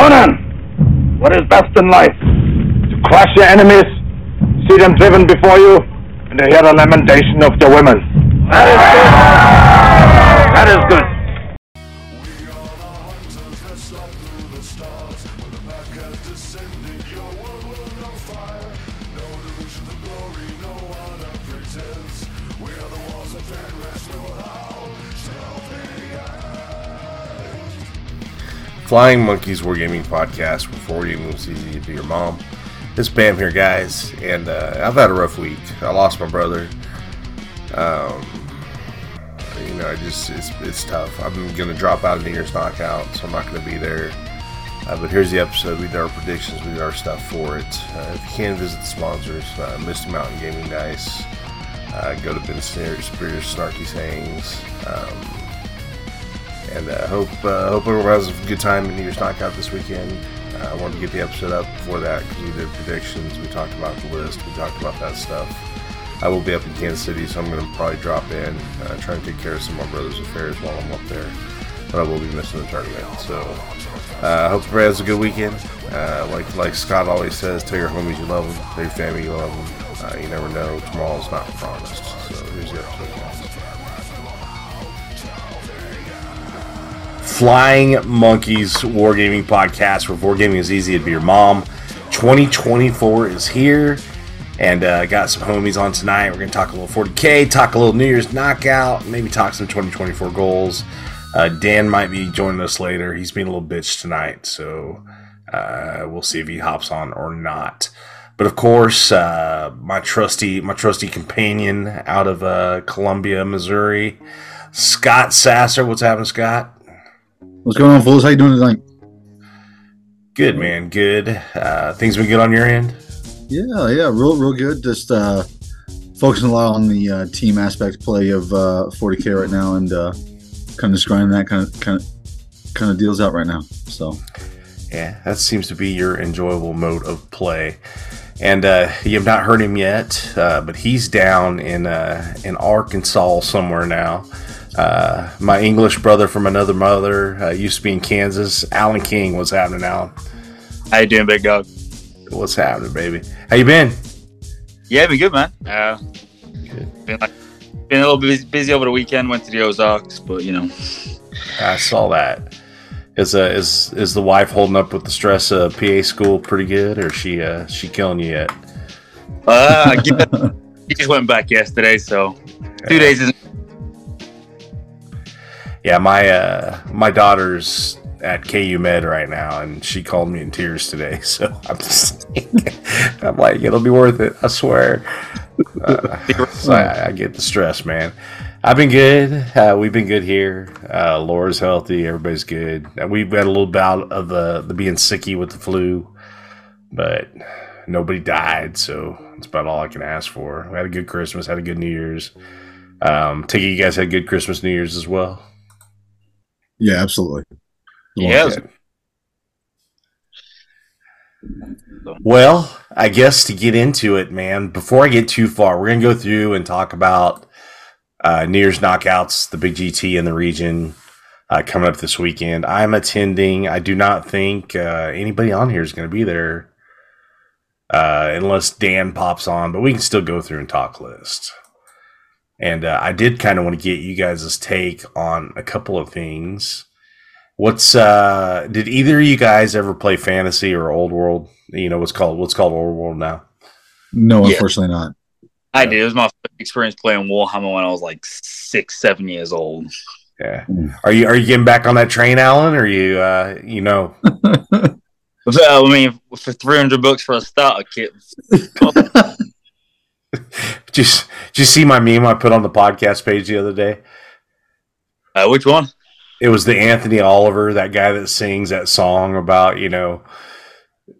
Conan, what is best in life? To crush your enemies, see them driven before you, and to hear the lamentation of the women. That is good. That is good. Flying Monkeys Wargaming Podcast before you move easy to be your mom. It's Bam here, guys, and uh, I've had a rough week. I lost my brother. Um, you know, I just it's it's tough. I'm gonna drop out of New Year's knockout, so I'm not gonna be there. Uh, but here's the episode. We did our predictions. We did our stuff for it. Uh, if you can visit the sponsors, uh, Misty Mountain Gaming Dice. Uh, go to Ben Spears, Snarky Sayings. Um, and uh, hope uh, hope everyone has a good time in New Year's Knockout this weekend. Uh, I wanted to get the episode up before that because we did predictions. We talked about the list. We talked about that stuff. I will be up in Kansas City, so I'm going to probably drop in, uh, try and take care of some of my brother's affairs while I'm up there. But I will be missing the tournament. So uh, I hope everybody has a good weekend. Uh, like like Scott always says, tell your homies you love them, tell your family you love them. You never know. Tomorrow's not promised. So here's the episode. Flying Monkeys Wargaming Podcast, where Wargaming is easy to be your mom. 2024 is here, and uh, got some homies on tonight. We're going to talk a little 40K, talk a little New Year's knockout, maybe talk some 2024 goals. Uh, Dan might be joining us later. He's being a little bitch tonight, so uh, we'll see if he hops on or not. But of course, uh, my trusty my trusty companion out of uh, Columbia, Missouri, Scott Sasser. What's happening, Scott? What's going on, fools? How you doing tonight? Good, man. Good. Uh, things been good on your end? Yeah, yeah, real, real good. Just uh, focusing a lot on the uh, team aspect play of uh, 40k right now, and uh, kind of grinding that kind of kind of kind of deals out right now. So, yeah, that seems to be your enjoyable mode of play. And uh, you have not heard him yet, uh, but he's down in uh, in Arkansas somewhere now. Uh, my English brother from another mother uh, used to be in Kansas. Allan King, what's happening, Allan? How you doing, big dog? What's happening, baby? How you been? Yeah, been good, man. Uh, good. Been like, been a little busy, busy over the weekend. Went to the Ozarks, but you know. I saw that. Is uh, is is the wife holding up with the stress of PA school pretty good, or she uh she killing you yet? Uh, I he just went back yesterday, so two days isn't yeah, my uh, my daughter's at KU Med right now, and she called me in tears today. So I'm just, I'm like, it'll be worth it. I swear. Uh, so I, I, get the stress, man. I've been good. Uh, we've been good here. Uh, Laura's healthy. Everybody's good. We've had a little bout of the the being sicky with the flu, but nobody died, so that's about all I can ask for. We had a good Christmas. Had a good New Year's. Um, take it you guys had good Christmas, New Year's as well. Yeah, absolutely. Yeah. Well, I guess to get into it, man, before I get too far, we're going to go through and talk about uh, New Year's knockouts, the big GT in the region uh, coming up this weekend. I'm attending. I do not think uh, anybody on here is going to be there uh, unless Dan pops on, but we can still go through and talk list. And uh, I did kind of want to get you guys' take on a couple of things. What's uh did either of you guys ever play fantasy or old world? You know what's called what's called old world now? No, yeah. unfortunately not. I did. It was my experience playing Warhammer when I was like six, seven years old. Yeah. Are you are you getting back on that train, Allan? Or you uh you know I mean for three hundred bucks for a starter kit. just did you see my meme I put on the podcast page the other day? Uh, which one? It was the Anthony Oliver, that guy that sings that song about you know,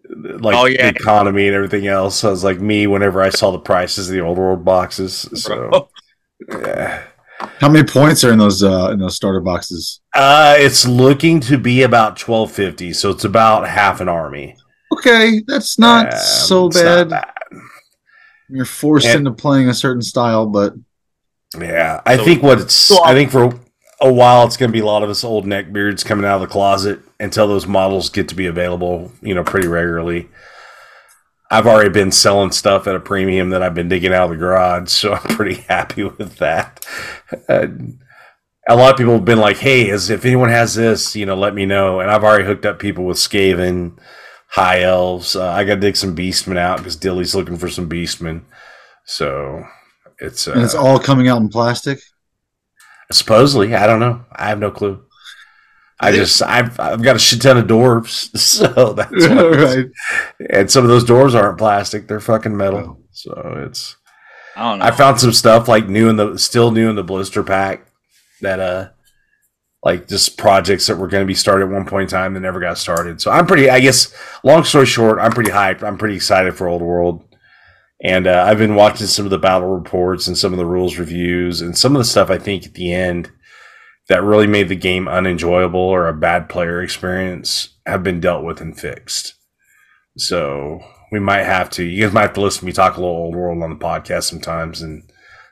like oh, yeah. the economy and everything else. I was like me whenever I saw the prices of the old world boxes. So, yeah. How many points are in those uh, in those starter boxes? Uh, it's looking to be about twelve fifty, so it's about half an army. Okay, that's not so bad. Not you're forced and, into playing a certain style, but yeah, I so, think what it's. So I think for a while it's going to be a lot of us old neckbeards coming out of the closet until those models get to be available, you know, pretty regularly. I've already been selling stuff at a premium that I've been digging out of the garage, so I'm pretty happy with that. Uh, a lot of people have been like, "Hey, as if anyone has this, you know, let me know." And I've already hooked up people with Skaven, High Elves. Uh, I got to dig some Beastmen out because Dilly's looking for some Beastmen. So it's uh, and it's all coming out in plastic. Supposedly, I don't know. I have no clue. I just I've I've got a shit ton of dwarves, so that's right. And some of those doors aren't plastic; they're fucking metal. Oh. So it's. I don't know. I found some stuff like new in the still new in the blister pack that uh like just projects that were going to be started at one point in time that never got started. So I'm pretty. I guess long story short, I'm pretty hyped. I'm pretty excited for Old World. And uh, I've been watching some of the battle reports and some of the rules reviews and some of the stuff I think at the end that really made the game unenjoyable or a bad player experience have been dealt with and fixed. So we might have to. You guys might have to listen to me talk a little old world on the podcast sometimes. And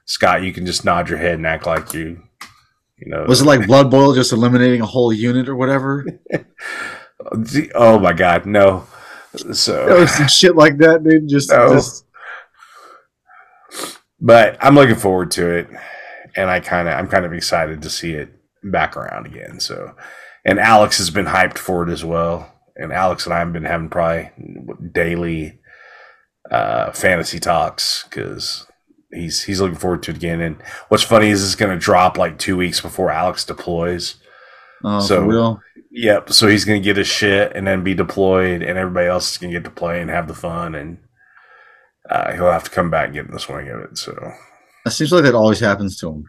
Scott, you can just nod your head and act like you, you know. Was it like Blood Boil just eliminating a whole unit or whatever? oh my God, no. So some shit like that, dude. Just, no. just. But I'm looking forward to it, and I kind of, I'm kind of excited to see it back around again. So, and Alex has been hyped for it as well. And Alex and I have been having probably daily uh, fantasy talks because he's he's looking forward to it again. And what's funny is it's going to drop like two weeks before Alex deploys. Oh, so real? Yep. So he's going to get his shit and then be deployed, and everybody else is going to get to play and have the fun, and uh, he'll have to come back and get in the swing of it. So it seems like that always happens to him.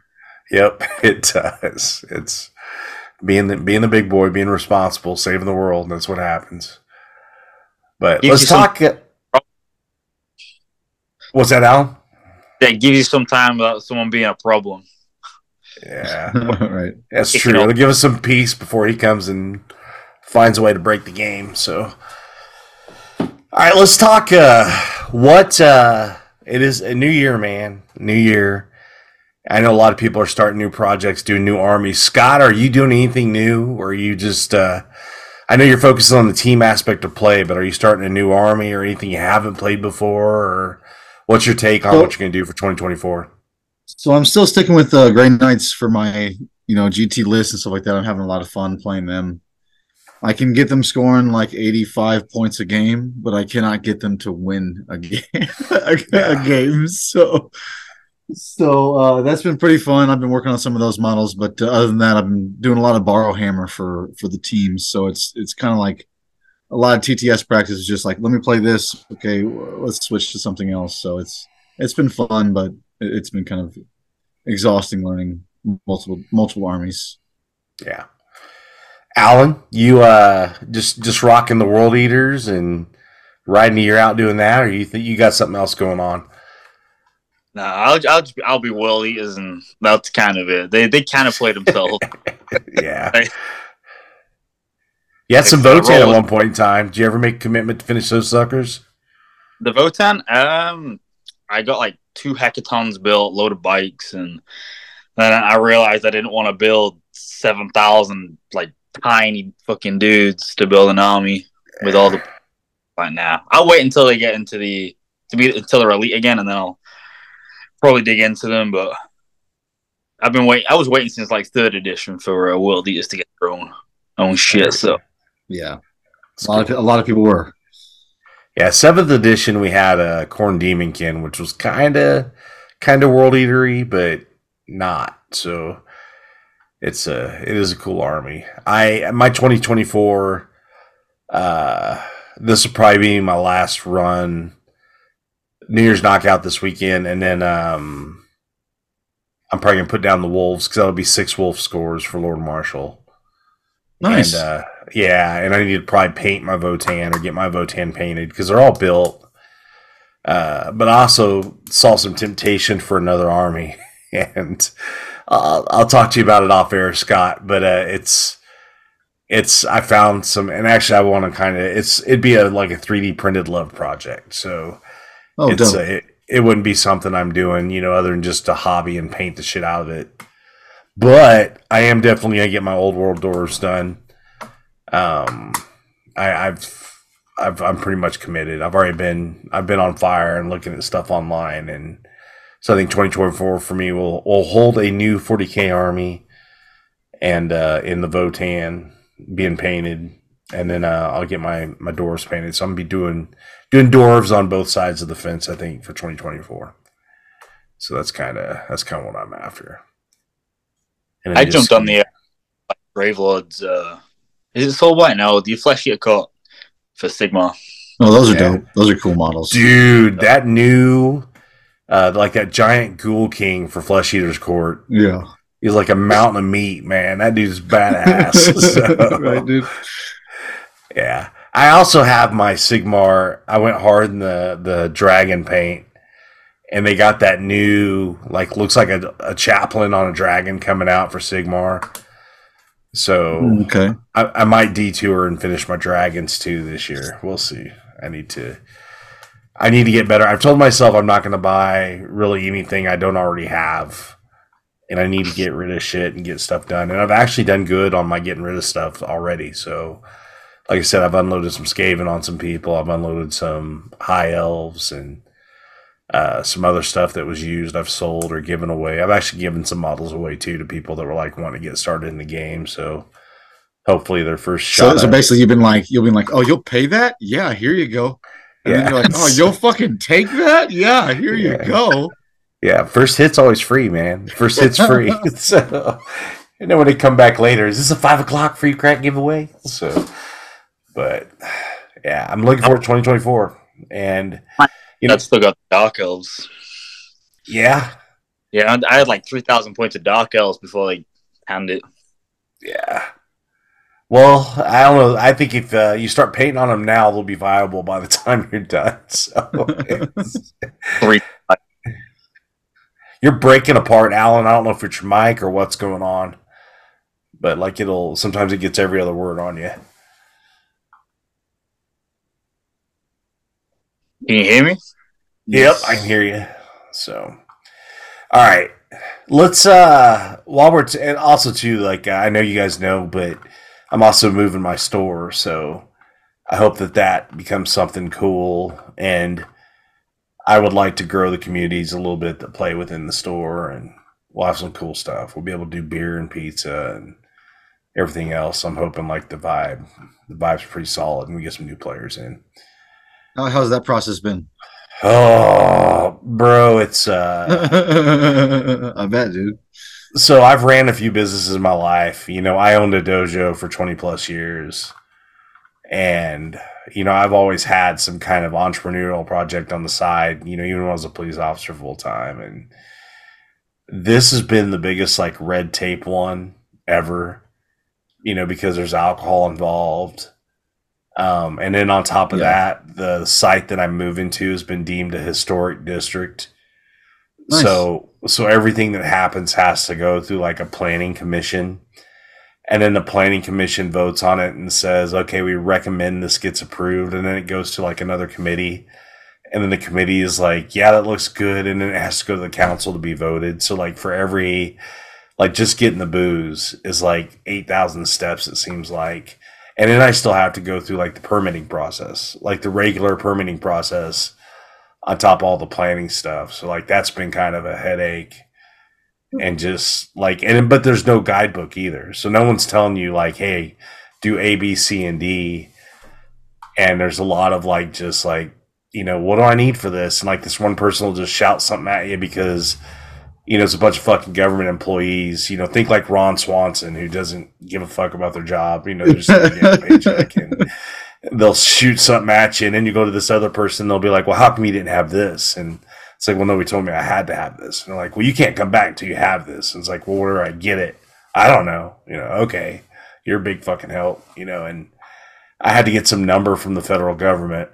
Yep, it does. It's being the being the big boy, being responsible, saving the world. That's what happens. But let's talk. Some- What's that, Allan? That gives you some time without someone being a problem. Yeah, right. That's true. It'll give us some peace before he comes and finds a way to break the game. So, all right, let's talk. Uh, what uh, it is a new year, man. New year. I know a lot of people are starting new projects, doing new armies. Scott, are you doing anything new, or are you just? Uh, I know you're focusing on the team aspect of play, but are you starting a new army or anything you haven't played before, or what's your take on what you're going to do for 2024? So I'm still sticking with the uh, Grey Knights for my you know GT list and stuff like that. I'm having a lot of fun playing them. I can get them scoring like 85 points a game, but I cannot get them to win a game. a, a game. So so uh, that's been pretty fun. I've been working on some of those models, but uh, other than that, I've been doing a lot of borrow hammer for for the teams. So it's it's kind of like a lot of TTS practice is just like let me play this. Okay, let's switch to something else. So it's it's been fun, but it's been kind of exhausting learning multiple multiple armies. Yeah, Allan, you uh just just rocking the World Eaters and riding the year out doing that, or you think you got something else going on? No, I'll I'll just, I'll be World Eaters, and that's kind of it. They they kind of play themselves. yeah. You had some Votann at one point in time. Did you ever make a commitment to finish those suckers? The Votann, um, I got like two Hekatons built, load of bikes, and then I realized I didn't want to build seven thousand like tiny fucking dudes to build an army with all the. But now I'll wait until they get into the to be until they're elite again, and then I'll probably dig into them, but I've been waiting. I was waiting since like third edition for uh, World Eaters to get their own own shit. So yeah, a lot of a lot of people were. Yeah, seventh edition we had a Khorne Daemonkin, which was kind of kind of World Eatery, but not. So it's a it is a cool army. I my 2024. Uh, this will probably be my last run New Year's knockout this weekend, and then um, I'm probably gonna put down the Wolves because that'll be six Wolf scores for Lord Marshal. Nice. And, uh, yeah, and I need to probably paint my Votann or get my Votann painted because they're all built. Uh, but I also saw some temptation for another army, and uh, I'll talk to you about it off air, Scott. But uh, it's it's I found some, and actually I want to kind of it's it'd be a like a 3D printed love project. So Oh, it's a, it, it wouldn't be something I'm doing, you know, other than just a hobby and paint the shit out of it. But I am definitely gonna get my old world doors done. Um, I, I've, I've, I'm pretty much committed. I've already been, I've been on fire and looking at stuff online, and so I think 2024 for me will will hold a new 40k army, and uh, in the Votann being painted, and then uh, I'll get my my dwarves painted. So I'm gonna be doing doing dwarves on both sides of the fence. I think for 2024. So that's kind of that's kind of what I'm after. And then I just- jumped on the uh, like, Gravelords. Uh, is it Soulblight? No, the flesh you cut for Sigmar. Oh, those are Yeah. dope. Those are cool models. dude. That new, uh, like that giant ghoul king for Flesh Eater's Court. Yeah. He's like a mountain of meat, man. That dude's badass. So- right, dude. Yeah. I also have my Sigmar. I went hard in the the dragon paint, and they got that new like looks like a, a chaplain on a dragon coming out for Sigmar. So Okay. I, I might detour and finish my dragons too this year. We'll see. I need to. I need to get better. I've told myself I'm not going to buy really anything I don't already have, and I need to get rid of shit and get stuff done. And I've actually done good on my getting rid of stuff already. So, like I said, I've unloaded some Skaven on some people. I've unloaded some high elves and uh, some other stuff that was used. I've sold or given away. I've actually given some models away too to people that were like wanting to get started in the game. So hopefully their first So, shot. so at- basically, you've been like, you've been like, oh, you'll pay that? Yeah, here you go. And then Yeah. you're like, oh, you'll fucking take that? Yeah, here you go. yeah, first hit's always free, man. First hit's free. so, and then when they come back later, is this a five o'clock free crack giveaway? So, but yeah, I'm looking forward to 2024, and you know, That's still got Dark Elves. yeah, Yeah, and I had like 3,000 points of Dark Elves before they hand it. yeah. Well, I don't know. I think if uh, you start painting on them now, they'll be viable by the time you're done. So you're breaking apart, Allan. I don't know if it's your mic or what's going on, but like it'll sometimes it gets every other word on you. Can you hear me? Yep, I can hear you. So, all right, let's uh while we're t- and also too like I know you guys know, but I'm also moving my store, so I hope that that becomes something cool and. I would like to grow the communities a little bit that play within the store, and we'll have some cool stuff. We'll be able to do beer and pizza and everything else. I'm hoping like the vibe, the vibe's pretty solid, and we get some new players in. How, how's that process been? Oh, bro, it's uh I bet, dude. so I've ran a few businesses in my life. You know, I owned a dojo for 20 plus years. And, you know, I've always had some kind of entrepreneurial project on the side, you know, even when I was a police officer full time. And this has been the biggest, like, red tape one ever, you know, because there's alcohol involved. Um, and then on top of Yeah. that, the site that I'm moving to has been deemed a historic district. Nice. So so everything that happens has to go through like a planning commission. And then the planning commission votes on it and says, okay, we recommend this gets approved. And then it goes to like another committee. And then the committee is like, yeah, that looks good. And then it has to go to the council to be voted. So like for every, like just getting the booze is like 8,000 steps, it seems like. And then I still have to go through like the permitting process, like the regular permitting process on top of all the planning stuff. So like that's been kind of a headache. And just like and but there's no guidebook either. So no one's telling you like, hey, do A, B, C, and D. And there's a lot of like just like, you know, what do I need for this? And like this one person will just shout something at you because you know, it's a bunch of fucking government employees. You know, think like Ron Swanson, who doesn't give a fuck about their job. You know, they're just paycheck, and they'll shoot something at you, and then you go to this other person, they'll be like, "Well, how come you didn't have this?" And it's like, "Well, nobody told me I had to have this." And they're like, "Well, you can't come back until you have this." And it's like, "Well, where do I get it?" I don't know. You know, okay, you're a big fucking help. You know, and I had to get some number from the federal government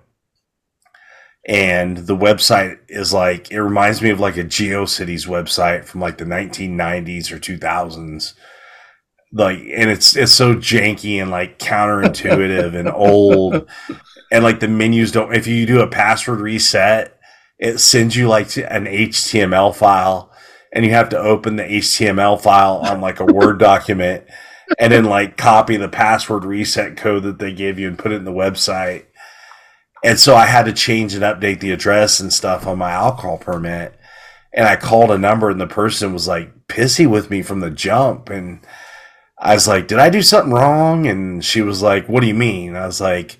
and the website is like it reminds me of like a GeoCities website from like the 1990s or 2000s. Like, and it's it's so janky and like counterintuitive and old, and like the menus don't. If you do a password reset, it sends you like an HTML file, and you have to open the HTML file on like a Word document, and then like copy the password reset code that they gave you and put it in the website. And so I had to change and update the address and stuff on my alcohol permit. And I called a number and the person was like pissy with me from the jump. And I was like, Did I do something wrong? And she was like, What do you mean? I was like,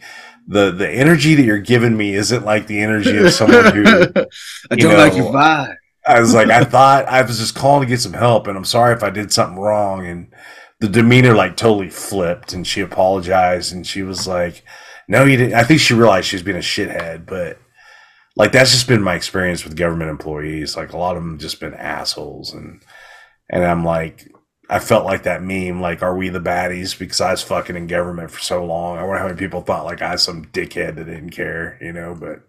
the the energy that you're giving me isn't like the energy of someone who I don't know, like your vibe. I was like, I thought I was just calling to get some help, and I'm sorry if I did something wrong. And the demeanor like totally flipped, and she apologized, and she was like, "No, you didn't." I think she realized she was being a shithead, but like that's just been my experience with government employees. Like a lot of them just been assholes, and and I'm like, I felt like that meme, like, "Are we the baddies?" Because I was fucking in government for so long. I wonder how many people thought like I was some dickhead that didn't care, you know, but.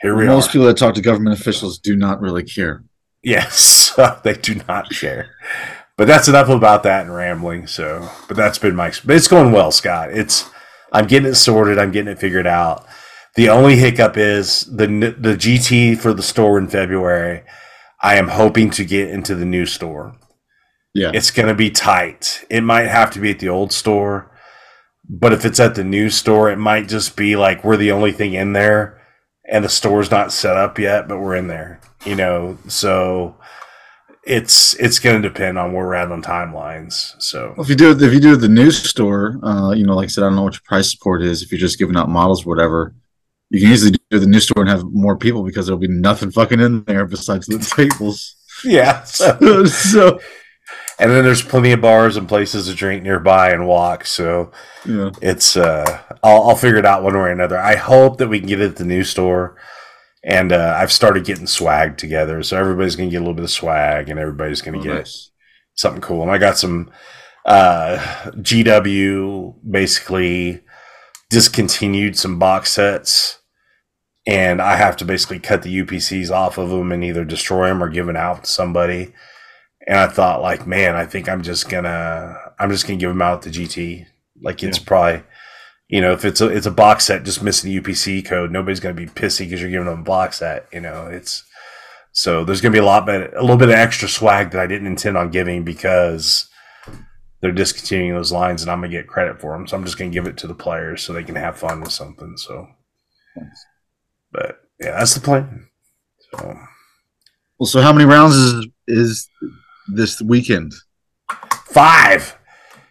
Here we Most are. Most people that talk to government officials do not really care. Yes, they do not care. But that's enough about that and rambling. So, but that's been my. It's going well, Scott. It's I'm getting it sorted. I'm getting it figured out. The only hiccup is the the GT for the store in February. I am hoping to get into the new store. Yeah. It's going to be tight. It might have to be at the old store, but if it's at the new store, it might just be like we're the only thing in there and the store's not set up yet, but we're in there, you know. So it's it's going to depend on where we're at on timelines. So Well, if you do if you do the new store, uh, you know, like I said, I don't know what your price support is. If you're just giving out models, or whatever, you can easily do the new store and have more people because there'll be nothing fucking in there besides the tables. yeah, so, so and then there's plenty of bars and places to drink nearby and walk. So yeah, it's uh, I'll, I'll figure it out one way or another. I hope that we can get it at the new store. And uh, I've started getting swag together, so everybody's gonna get a little bit of swag, and everybody's gonna Oh, get nice. something cool. And I got some uh, GW basically discontinued some box sets, and I have to basically cut the UPCs off of them and either destroy them or give them out to somebody. And I thought, like, man, I think I'm just gonna, I'm just gonna give them out to GT. Like, it's probably, you know, if it's a it's a box set just missing the UPC code, nobody's gonna be pissy because you're giving them a box set. You know, it's so there's gonna be a lot bit, a little bit of extra swag that I didn't intend on giving because they're discontinuing those lines, and I'm gonna get credit for them. So I'm just gonna give it to the players so they can have fun with something. So, but yeah, that's the plan. So Well, so how many rounds is is this weekend? five.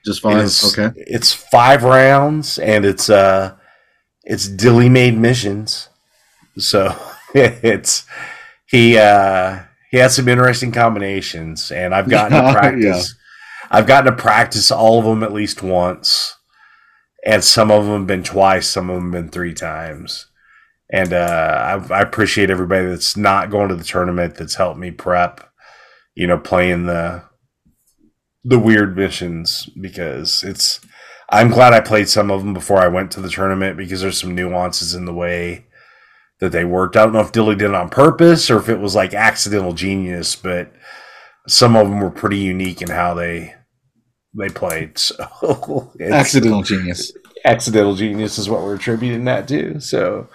Just five. is- Okay. It's five rounds, and it's uh, it's Dilly made missions. So it's he uh he has some interesting combinations, and I've gotten to Yeah. practice. I've gotten to practice all of them at least once, and some of them have been twice, some of them have been three times. And uh, I, I appreciate everybody that's not going to the tournament that's helped me prep. You know, playing the the weird missions because it's. I'm glad I played some of them before I went to the tournament because there's some nuances in the way that they worked. I don't know if Dilly did it on purpose or if it was like accidental genius, but some of them were pretty unique in how they they played. So it's- Accidental genius. accidental genius is what we're attributing that to. So,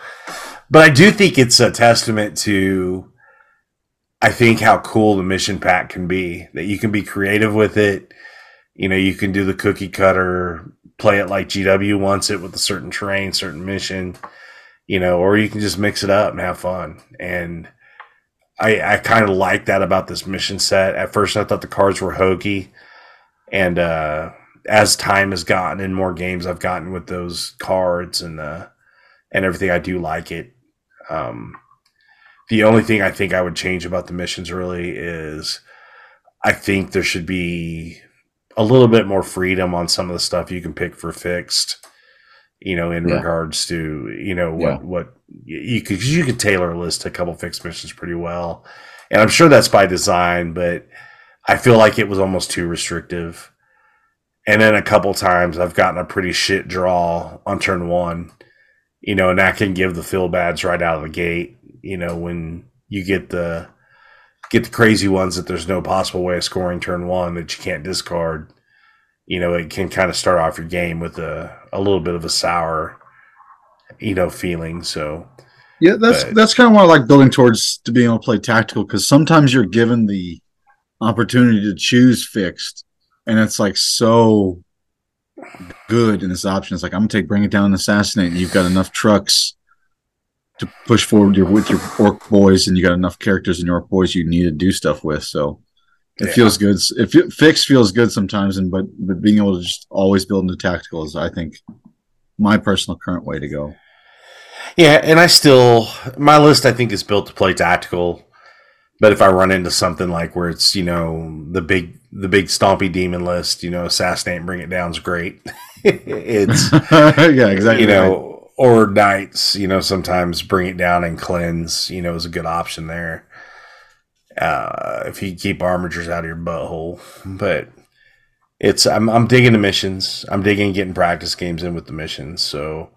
but I do think it's a testament to, I think how cool the mission pack can be. That you can be creative with it. You know, you can do the cookie cutter, play it like GW wants it with a certain terrain, certain mission. You know, or you can just mix it up and have fun. And I, I kind of like that about this mission set. At first, I thought the cards were hokey, and uh, as time has gotten and more games I've gotten with those cards and uh and everything, I do like it. Um, the only thing I think I would change about the missions really is I think there should be a little bit more freedom on some of the stuff you can pick for fixed. You know, in Yeah. regards to you know what Yeah. what you could you could tailor a list to a couple fixed missions pretty well, and I'm sure that's by design, but I feel like it was almost too restrictive. And then a couple times I've gotten a pretty shit draw on turn one, you know, and that can give the feel bads right out of the gate. You know, when you get the get the crazy ones that there's no possible way of scoring turn one that you can't discard. You know, it can kind of start off your game with a, a little bit of a sour, you know, feeling. So Yeah, that's But- that's kind of what I like building towards to being able to play tactical because sometimes you're given the opportunity to choose fixed, and it's like so good in this option. It's like I'm gonna take bring it down and assassinate. And you've got enough trucks to push forward your, with your orc boys, and you got enough characters in your orc boys you need to do stuff with. So it Yeah. feels good. If it fix feels good sometimes, and but but being able to just always build into tactical is, I think, my personal current way to go. Yeah, and I still my list I think is built to play tactical. But if I run into something like where it's you know the big the big stompy demon list, you know, assassinate and bring it down is great. it's yeah, exactly. you right. know, or knights, you know, sometimes bring it down and cleanse, you know, is a good option there. Uh, if you keep Armigers out of your butthole, but it's I'm I'm digging the missions. I'm digging getting practice games in with the missions. So,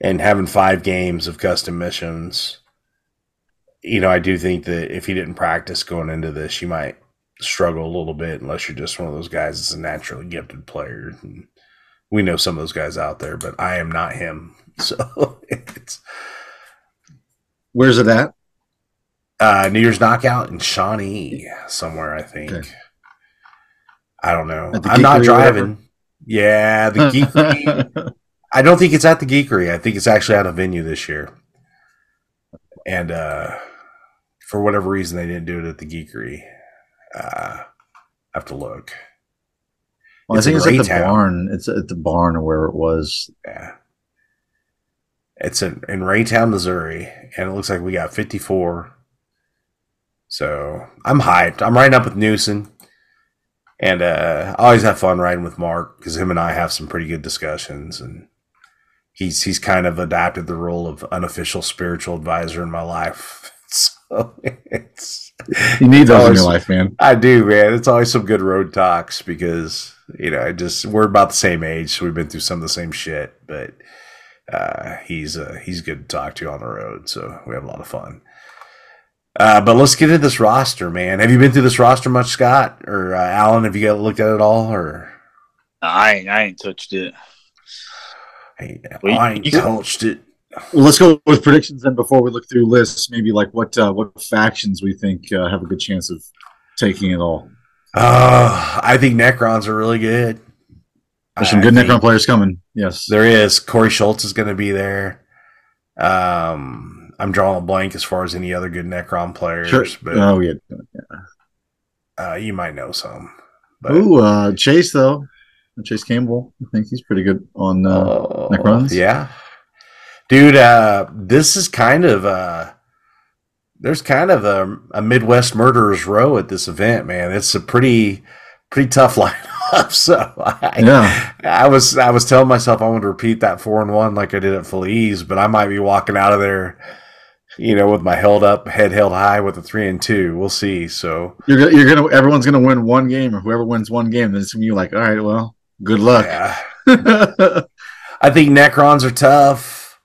and having five games of custom missions, you know, I do think that if you didn't practice going into this, you might struggle a little bit unless you're just one of those guys that's a naturally gifted player. And we know some of those guys out there, but I am not him. So it's Where's it at? uh, New Year's knockout in Shawnee somewhere, I think. Okay. I don't know. I'm not Geekery or whatever? driving. Yeah, the geekery. I don't think it's at the geekery. I think it's actually at a venue this year. And uh, for whatever reason, they didn't do it at the geekery. Uh, I have to look. well, I It's think it's at the Raytown. barn. It's at the barn or where it was. Yeah. It's in, in Raytown, Missouri, and it looks like we got 54. So I'm hyped. I'm riding up with Newson, And uh, I always have fun riding with Mark because him and I have some pretty good discussions. And he's he's kind of adapted the role of unofficial spiritual advisor in my life. So it's You need those in your life, man. I do, man. It's always some good road talks because you know, I just we're about the same age, so we've been through some of the same shit. But uh, he's uh, he's good to talk to on the road, so we have a lot of fun. Uh, but let's get into this roster, man. Have you been through this roster much, Scott or uh, Allan? Have you got looked at it all, or I ain't, I ain't touched it. Hey, Well, I ain't you- touched it. Well, let's go with predictions then before we look through lists. Maybe like what uh, what factions we think uh, have a good chance of taking it all. Uh, I think Necrons are really good. There's some I good Necron players coming. Yes. There is. Corey Schultz is going to be there. Um, I'm drawing a blank as far as any other good Necron players, Sure. but Oh yeah. uh, you might know some. But Ooh, uh, Chase though. Chase Campbell. I think he's pretty good on. Uh, Necrons? yeah, dude. Uh, this is kind of uh, there's kind of a, a Midwest murderers row at this event, man. It's a pretty pretty tough lineup. So I, yeah. I was I was telling myself I want to repeat that four and one like I did at Feliz, but I might be walking out of there, you know, with my held up, head held high with a three and two. We'll see. So You're gonna, you're gonna everyone's gonna win one game, or whoever wins one game, then it's gonna be like, all right, well, good luck. yeah, I think Necrons are tough.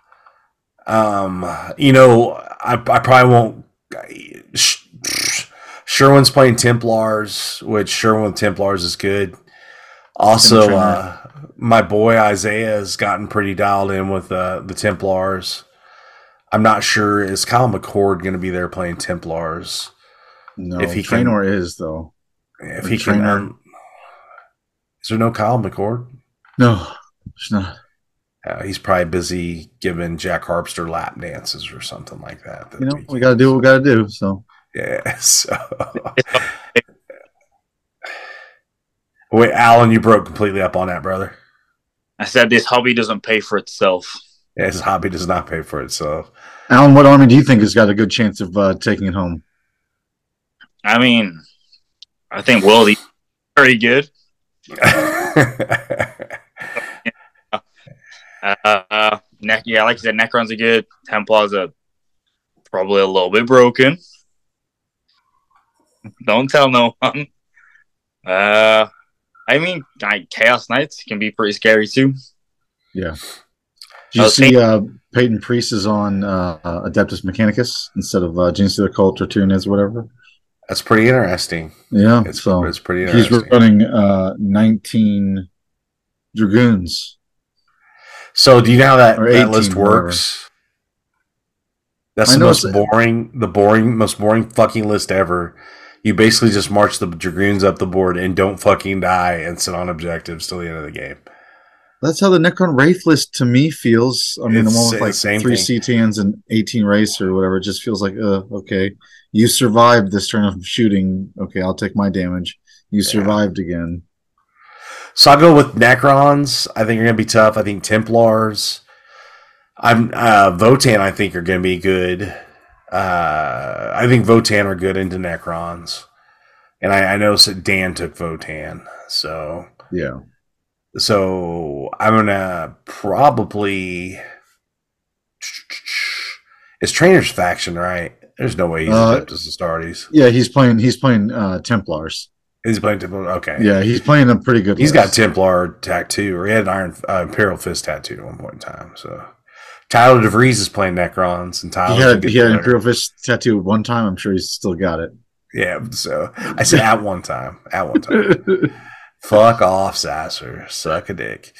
Um, you know, I, I probably won't. Sh- Sherwin's playing Templars, which Sherwin with Templars is good. Also, uh, my boy Isaiah has gotten pretty dialed in with uh, the Templars. I'm not sure is Kyle McCord going to be there playing Templars. no, If he can- Trainor is though. If he can, Trainer. um, is there no Kyle McCord? No, it's not. Uh, he's probably busy giving Jack Harpster lap dances or something like that. that You know, weekend. we gotta do what we gotta do. So Yeah. So. Wait, Allan, you broke completely up on that, brother. I said this hobby doesn't pay for itself. Yeah, his hobby does not pay for itself. Allan, what army do you think has got a good chance of uh, taking it home? I mean, I think Wildy pretty good. Uh, uh, ne- yeah, like you said, Necrons are good. Templars are probably a little bit broken. Don't tell no one. Uh, I mean, like Chaos Knights can be pretty scary too. Yeah. Did you see uh, Peyton Priest is on uh, Adeptus Mechanicus instead of uh, Cult or Tunes, whatever? That's pretty interesting. Yeah, It's, so it's pretty he's running uh, 19 Dragoons. So, do you know how that, Or that 18, list whatever. works? That's I the most boring, the boring, most boring fucking list ever. You basically just march the dragoons up the board and don't fucking die and sit on objectives till the end of the game. That's how the Necron Wraith list to me feels. I mean, It's the one with like same three thing. CTNs and 18 race or whatever, it just feels like, uh, okay, you survived this turn of shooting. Okay, I'll take my damage. You survived again. So I'll go with Necrons. I think are going to be tough. I think Templars. I'm uh, Votann. I think are going to be good. Uh, I think Votann are good into Necrons, and I, I noticed that Dan took Votann. So Yeah. so I'm gonna probably. It's Trainer's faction, right? There's no way he's Uh, Adeptus Astartes. Yeah, he's playing, he's playing, uh, Templars. He's playing Templar. Okay. Yeah, he's playing a pretty good He's got list. Templar tattoo, or he had an Iron uh, Imperial Fist tattoo at one point in time. So Tyler DeVries is playing Necrons, and Tyler He had, he had an Imperial Fist tattoo at one time. I'm sure he's still got it. Yeah, so I said at one time, at one time. Fuck off, Sasser. Suck a dick.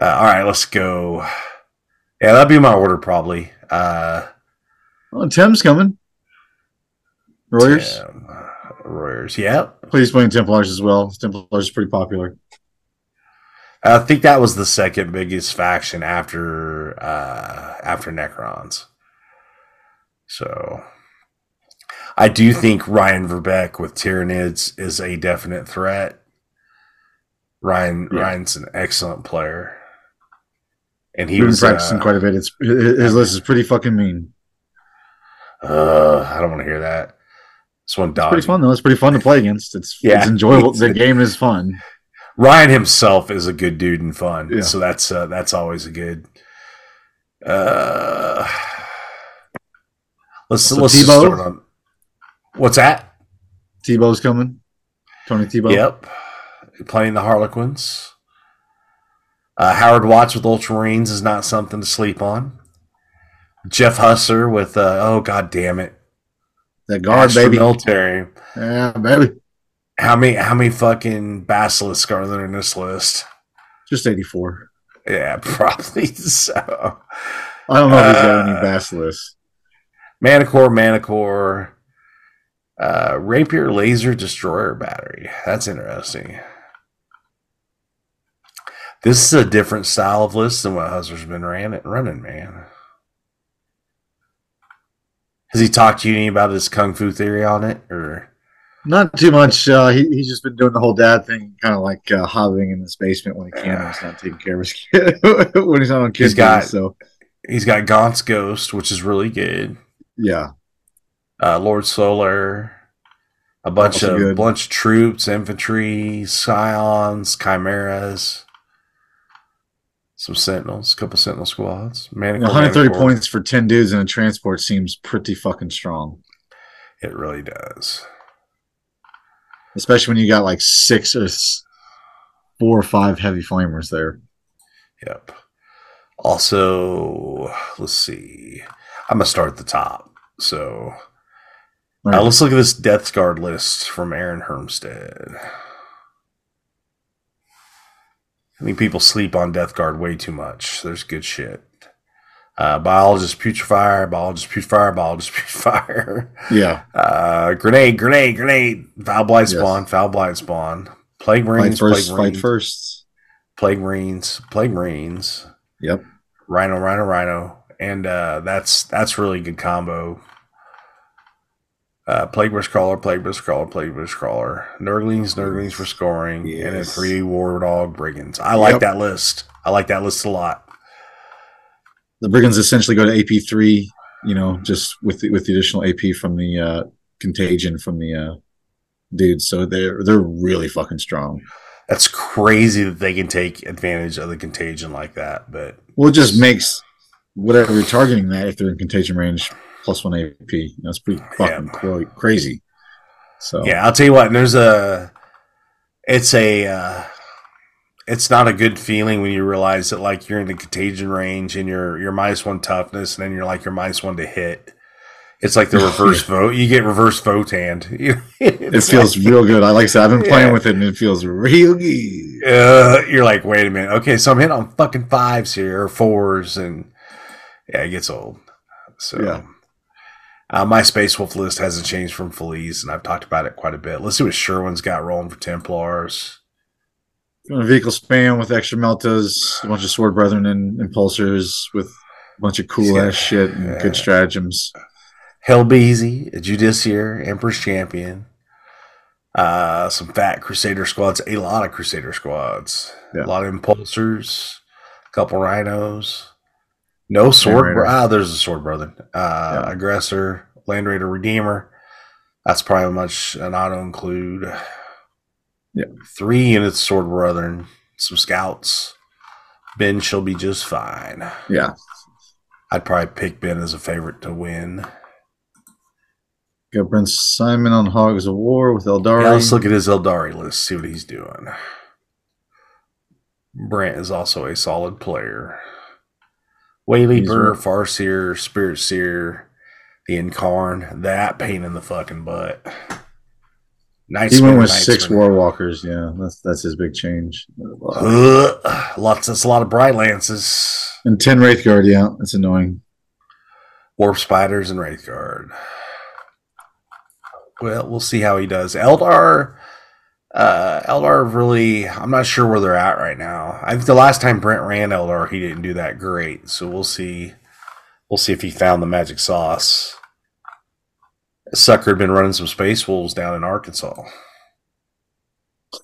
Uh, all right, let's go. Yeah, that'd be my order probably. Uh, oh, Tim's coming. Royers. Tim, uh, Royers. Yep. Please playing Templars as well. Templars is pretty popular. I think that was the second biggest faction after uh, after Necrons. So I do think Ryan Verbeck with Tyranids is a definite threat. Ryan Yeah. Ryan's an excellent player. And he We've was practicing uh, quite a bit. It's his list is pretty fucking mean. Uh, I don't want to hear that. This one It's pretty fun though. It's pretty fun to play against. It's Yeah. it's enjoyable. The game is fun. Ryan himself is a good dude and fun, Yeah. so that's uh, that's always a good. Uh, let's So let's Tebow? start on. What's that? Tebow's coming. Tony Tebow. Yep, playing the Harlequins. Uh, Howard Watts with Ultramarines is not something to sleep on. Jeff Husser with uh, oh god damn it, the guard, Astra baby. military. Yeah, baby. How many how many fucking basilisks are there in this list? Just 84. Yeah, probably so. I don't know if he's got Uh, any basilisk. Manticore, Manticore, uh, Rapier Laser Destroyer Battery. That's interesting. This is a different style of list than what Husser's been ran, running, man. Has he talked to you any about his kung fu theory on it, or Not too much. Uh, he, he's just been doing the whole dad thing, kind of like uh, hobbling in his basement when he can. when he's not taking care of his kid. when he's not on kids. He's got- days, so he's got Gaunt's Ghost, which is really good. yeah, Uh, Lord Solar, a bunch Also of good. bunch of troops, infantry, scions, chimeras, some sentinels, a couple sentinel squads. Manticore, 130 Manticore. points for 10 dudes in a transport seems pretty fucking strong, It really does. especially when you got like six or four or five heavy flamers there. Yep. Also, let's see. I'm gonna start at the top. So All uh, let's look at this Death Guard list from Aaron Hermstead. I think people sleep on Death Guard way too much. There's good shit. Uh, Biologus Putrifier, Biologus Putrifier, Biologus Putrifier. yeah, Uh, grenade, grenade, grenade. Foul blight Yes. spawn, Foulblightspawn. Plague fight marines, first, plague fight marines, first. plague marines, plague marines. Yep. Rhino, Rhino, Rhino, and uh, that's that's really good combo. Uh, Plagueburst Crawler, Plagueburst Crawler, Plagueburst Crawler, Nurglings, Nurglings for scoring, and then three War Dog Brigands. I like Yep. that list. I like that list a lot. The brigands essentially go to AP three, you know, just with the, with the additional AP from the uh, contagion from the uh, dudes. So they're they're really fucking strong. That's crazy that they can take advantage of the contagion like that. But Well, it just makes whatever you're targeting that if they're in contagion range plus one AP. That's pretty fucking cra- crazy. So yeah, I'll tell you what. There's a, it's a, uh, it's not a good feeling when you realize that like you're in the contagion range and you're you're minus one toughness, and then you're like you're minus one to hit. It's like the reverse vote. You get reverse votand. it feels real good. I like I said, I've been playing Yeah. with it and it feels real good. Uh, you're like, wait a minute. Okay, so I'm hitting on fucking fives here or fours, and yeah, it gets old. So, Yeah. Uh, my Space Wolf list hasn't changed from Felice, and I've talked about it quite a bit. Let's see what Sherwin's got rolling for Templars. Vehicle spam with extra meltas, a bunch of sword brethren and impulsors with a bunch of cool ass shit and Yeah. good stratagems. Hellbeezy, a Judiciar, Emperor's Champion, uh, some fat Crusader squads, a lot of Crusader squads, Yeah. a lot of Impulsors, a couple Rhinos, no Sword. Bro- ah, there's a Sword Brother, uh, Yeah. Aggressor, Land Raider, Redeemer. That's probably much an auto include. Yeah. Three units, Sword Brethren, some Scouts. Ben shall be just fine. Yeah. I'd probably pick Ben as a favorite to win. Got Brent Simon on Hogs of War with Aeldari. Yeah, let's look at his Aeldari list, see what he's doing. Brant is also a solid player. Wayleaper, He's- Farseer, Spirit Seer, the Yncarne, that pain in the fucking butt. Night he went with six Spinner. War Yeah, that's that's his big change. Ugh, lots, that's a lot of Bright Lances, And ten Wraith Guard. Yeah, that's annoying. Warp Spiders, and Wraithguard. Well, we'll see how he does. Eldar, uh, Eldar really, I'm not sure where they're at right now. I think the last time Brent ran Eldar, he didn't do that great. So we'll see. We'll see if he found the magic sauce. Sucker had been running some Space Wolves down in Arkansas,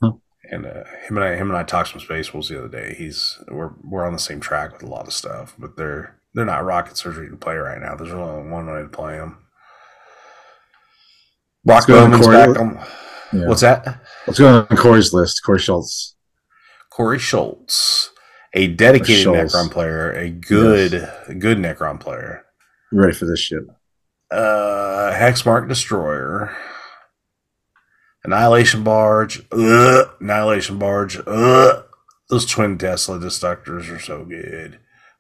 Huh. and uh, him and I, him and I talked some Space Wolves the other day. He's we're we're on the same track with a lot of stuff, but they're they're not rocket surgery to play right now. There's only one way to play them. Brock Let's go on Bowman's back on. Yeah. What's that? What's going go on Corey's list. Corey Schultz. Corey Schultz, a dedicated Schultz. Necron player, a good, a good Necron player. You ready for this shit? Uh, Hexmark Destroyer, Annihilation Barge, ugh, Annihilation Barge, ugh. Those twin Tesla destructors are so good.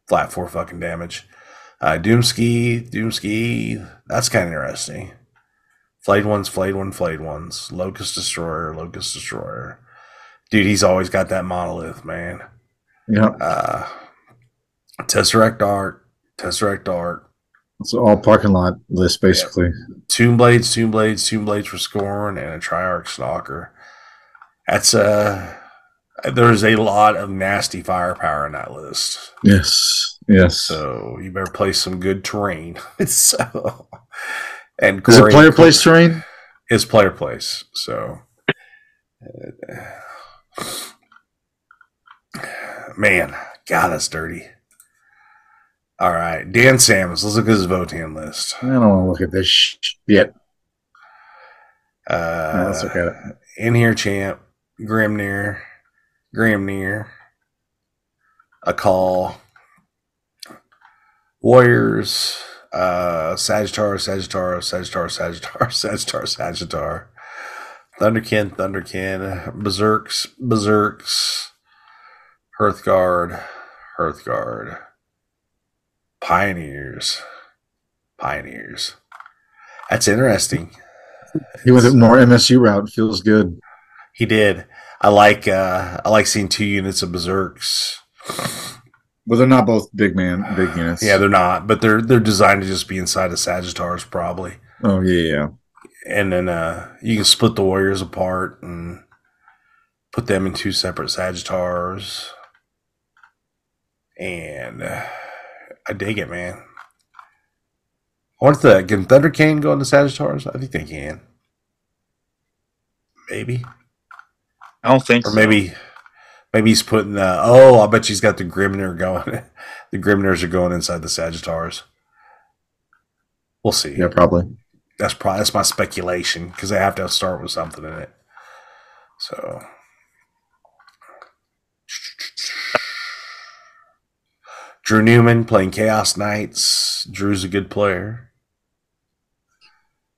Flat four fucking damage. Uh, Doomski, Doomski, that's kind of interesting. Flayed ones, flayed one, flayed ones. Locust Destroyer, Locust Destroyer. Dude, he's always got that monolith, man. Yeah, Uh, Tesseract Ark, Tesseract Ark, it's all parking lot list basically. Tomb Blades, Tomb Blades, Tomb Blades for Scorn, and a Triarch Stalker. That's uh there's a lot of nasty firepower in that list. Yes, yes. So you better play some good terrain. so and Is it Corey- player place terrain? It's player place. So man, God, that's dirty. All right, Dan Samus. Let's look at his Votann list. I don't want to look at this shit. Uh, No, let's look at it. Einhyr, champ, Grimnyr, Grimnyr, a call, Warriors, uh, Sagitaur, Sagitaur, Sagitaur, Sagitaur, Sagitaur, Sagitaur, Thunderkyn, Thunderkyn, Berserks, Berserks, Hearthguard, Hearthguard, Pioneers, Pioneers. That's interesting. He went the more MSU route. Feels good. He did. I like uh I like seeing two units of berserks. But they're not both big man, big units. Yeah, they're not, but they're they're designed to just be inside of Sagitaurs probably. Oh yeah, yeah. And then uh you can split the warriors apart and put them in two separate Sagitaurs. And uh, I dig it, man. I wonder if the can Thunderkyn go into Sagitaurs? I think they can. Maybe. I don't think Or so. maybe maybe he's putting the oh, I bet she's got the Grimnyr going. the Grimnyrs are going inside the Sagitaurs. We'll see. Yeah, probably. That's probably that's my speculation because they have to start with something in it. So Drew Newman playing Chaos Knights. Drew's a good player.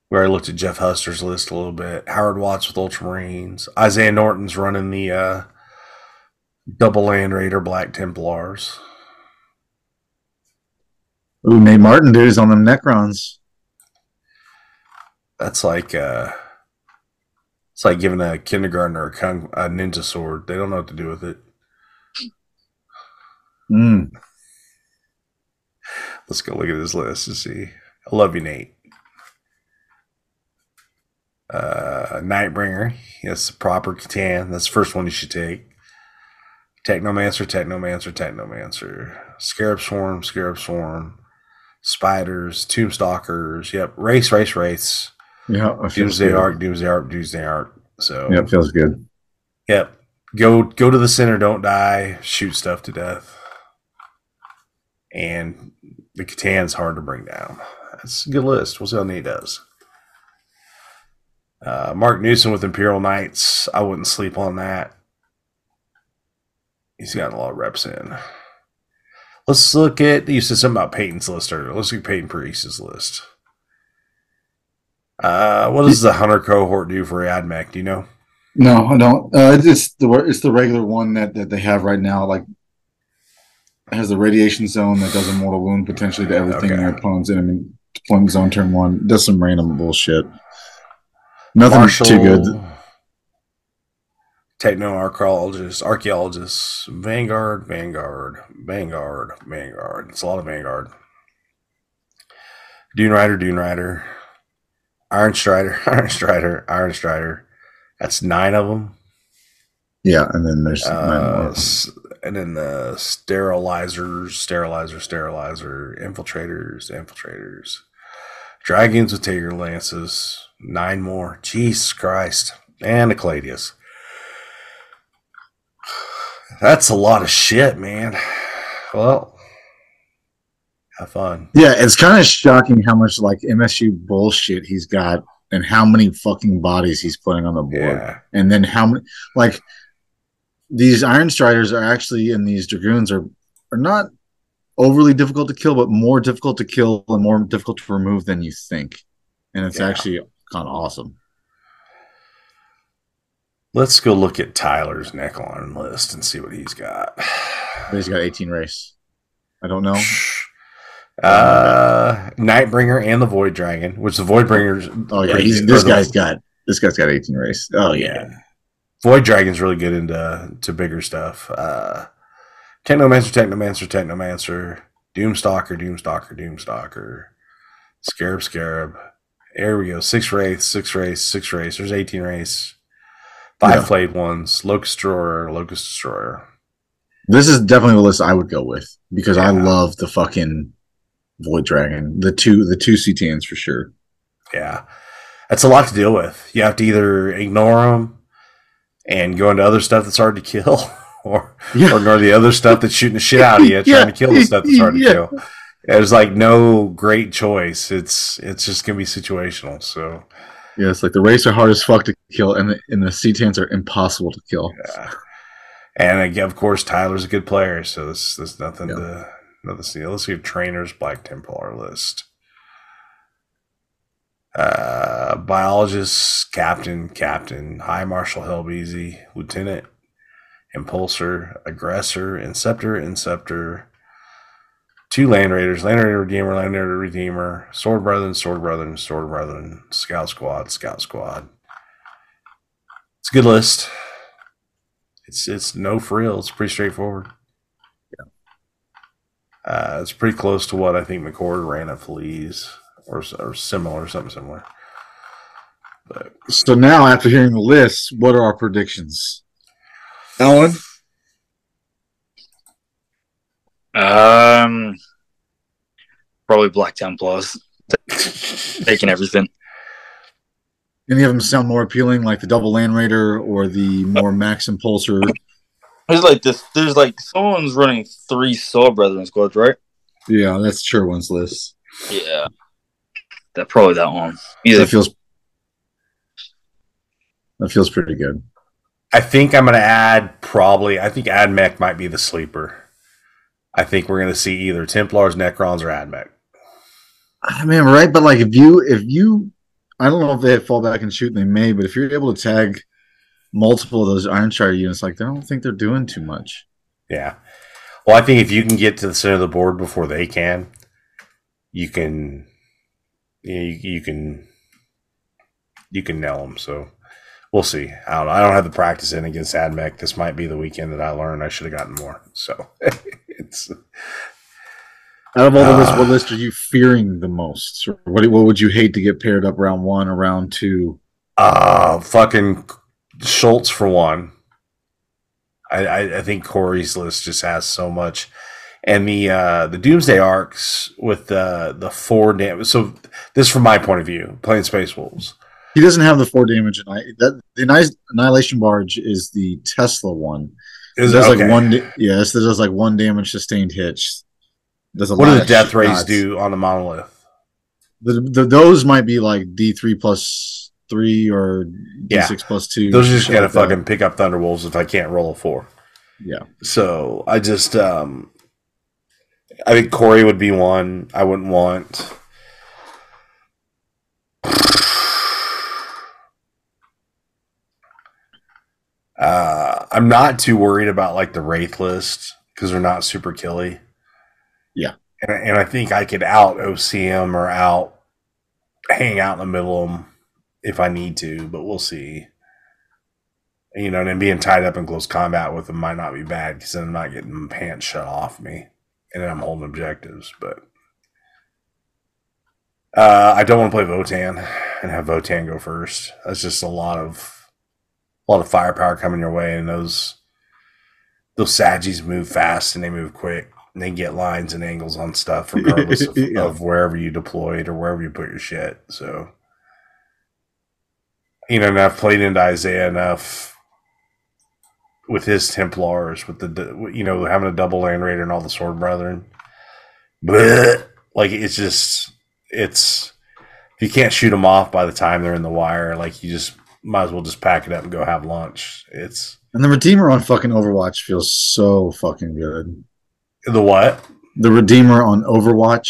We already looked at Jeff Huster's list a little bit. Howard Watts with Ultramarines. Isaiah Norton's running the uh, double Land Raider Black Templars. Ooh, Nate Martin, dude, is on them Necrons. That's like uh, it's like giving a kindergartner a, kung, a ninja sword. They don't know what to do with it. Mm. Let's go look at his list to see. I love you, Nate. Uh, Nightbringer. Yes, proper C'tan. That's the first one you should take. Technomancer, Technomancer, Technomancer. Scarab Swarm, Scarab Swarm. Spiders, Tombstalkers. Yep. Wraiths, wraiths, wraiths. Yeah, Doomsday good. Ark, Doomsday Ark, Doomsday Ark. So, Yeah, it feels good. Yep. Go go to the center, don't die, shoot stuff to death. And the C'tan's hard to bring down. That's a good list. We'll see how Nate does. Uh, Mark Newsom with Imperial Knights. I wouldn't sleep on that. He's gotten a lot of reps in. Let's look at you said something about Peyton's list earlier. Let's look at Peyton Priest's list. Uh, what does the hunter cohort do for Admech? Do you know? No, I don't. Uh, it's the it's the regular one that, that they have right now. Like has the radiation zone that does a mortal wound potentially to everything in Okay. your opponent's enemy deployment zone turn one. Does some random bullshit. Nothing Marshall, too good. Techno archaeologist, archaeologist, Vanguard, Vanguard, Vanguard, Vanguard. It's a lot of Vanguard. Dune Rider, Dune Rider, Iron Strider, Iron Strider, Iron Strider. That's nine of them. Yeah, and then there's nine Uh, more. and then the sterylizors, sterylizor, sterylizor, infiltrators, infiltrators, dragoons with taser lances, nine more. Jesus Christ. And the Cladius. That's a lot of shit, man. Well, have fun. Yeah, it's kind of shocking how much like MSU bullshit he's got and how many fucking bodies he's putting on the board. Yeah. and then how many like these iron striders are actually and these dragoons are are not overly difficult to kill but more difficult to kill and more difficult to remove than you think and it's Yeah. actually kind of awesome Let's go look at Tyler's Necron list and see what he's got. he's got 18 wraiths i don't know Uh, Nightbringer and the Void Dragon, which the Void Bringers. oh yeah he's, this guy's got this guy's got 18 wraiths oh yeah Void Dragon's really good into to bigger stuff. Uh, Technomancer, Technomancer, Technomancer, Doomstalker, Doomstalker, Doomstalker, Scarab, Scarab. There we go. Six wraiths, six wraiths, six wraiths. There's 18 wraiths. Five Yeah. flayed ones. Locust Destroyer, Locust Destroyer. this is definitely the list i would go with because i love the fucking void dragon the two the two C'tans for sure Yeah. That's a lot to deal with. You have to either ignore them and go into other stuff that's hard to kill, or yeah or ignore the other stuff that's shooting the shit out of you, Yeah. trying to kill the stuff that's hard to kill. There's like no great choice. It's it's just gonna be situational. So Yeah, it's like the wraiths are hard as fuck to kill, and the and the C'tans are impossible to kill. yeah. And again, of course, Tyler's a good player, so this there's nothing Yeah. to nothing to see. Let's see if trainers Black Templar list. Uh, biologist, captain, captain, high marshal Helbeezy, lieutenant, impulsor, aggressor, inceptor, inceptor, two land raiders, land raider redeemer, land raider redeemer, sword brethren, sword brethren, sword brethren, scout squad, scout squad. It's a good list. It's it's no frill. It's pretty straightforward. Yeah. Uh, it's pretty close to what I think McCord ran at Fleas or or similar, something similar. But So now, after hearing the list, what are our predictions? Allan, Um, probably Black Templars taking everything. any of them sound more appealing, like the double land raider or the more max impulsor? There's like this. There's like someone's running three Sword Brethren squads, right? Yeah, that's Sherwin's list. Yeah, that probably that one. Either That feels that feels pretty good. I think I'm going to add probably. I think Admech might be the sleeper. I think we're going to see either Templars, Necrons, or Admech. Ah, I mean, right? But like, if you if you, I don't know if they fall back and shoot, they may, but if you're able to tag multiple of those Iron Shard units, like, they don't think they're doing too much. Yeah. Well, I think if you can get to the center of the board before they can, you can, you, you can, you can nail them. So we'll see. I don't. I don't have the practice in against Admech. This might be the weekend that I learned I should have gotten more. So it's Out of all the lists, Ah. what list are you fearing the most? Or what what would you hate to get paired up round one or round two Uh, fucking Schultz for one. I, I, I think Corey's list just has so much, and the uh, the Doomsday Arks with the the four damage. So this, from my point of view, playing Space Wolves. He doesn't have the four damage. And I, that the Anni- Annihilation Barge is the Tesla one. Is It does okay. like one. Yes, it does like one damage sustained hits. There's a What do the death rays shots. do on the monolith? The, the, those might be like D three plus three or D Yeah. six plus two. Those are just shit gotta like that. fucking pick up Thunderwolves if I can't roll a four. Yeah. So I just um I think Corey would be one I wouldn't want. Uh, I'm not too worried about like the Wraith list because they're not super killy. Yeah. And, and I think I could out OCM or out hang out in the middle of them if I need to, but we'll see. You know, and then being tied up in close combat with them might not be bad because then I'm not getting my pants shut off me, and I'm holding objectives. But uh, I don't want to play Votann and have Votann go first. That's just a lot of a lot of firepower coming your way, and those those Sagis move fast and they move quick. And they get lines and angles on stuff regardless of, Yeah. of wherever you deployed or wherever you put your shit. So you know, and I've played into Isaiah enough with his Templars, with the you know having a double land raider and all the Sword Brethren. Blech. Like it's just it's if you can't shoot them off by the time they're in the wire, like you just might as well just pack it up and go have lunch. It's And the Redeemer on fucking Overwatch feels so fucking good. The what? The Redeemer on Overwatch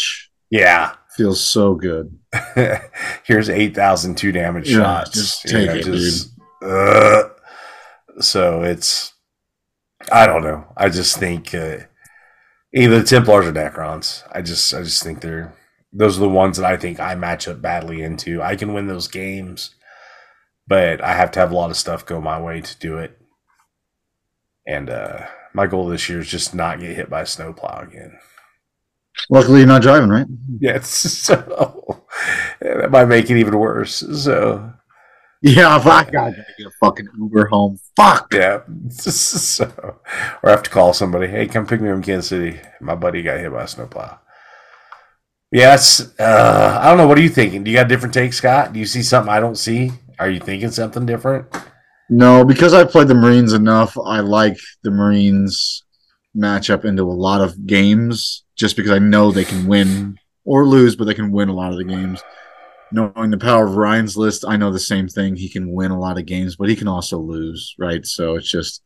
Yeah. feels so good. Here's eight thousand two damage Yeah, shots. just take know, it, just, uh, so it's I don't know. I just think uh, either the Templars or Necrons. I just I just think they're those are the ones that I think I match up badly into. I can win those games, but I have to have a lot of stuff go my way to do it. And uh my goal this year is just not get hit by a snowplow again. Luckily, you're not driving, right? Yes, so that might make it even worse. So Yeah, if I got to get a fucking Uber home. Fuck. yeah, so or I have to call somebody. Hey, come pick me up in Kansas City. My buddy got hit by a snowplow. Yes, uh, I don't know. What are you thinking? Do you got a different take, Scott? Do you see something I don't see? Are you thinking something different? No, because I've played the Marines enough, I like the Marines matchup into a lot of games just because I know they can win or lose, but they can win a lot of the games. Knowing the power of Ryan's list, I know the same thing. He can win a lot of games, but he can also lose, right? So it's just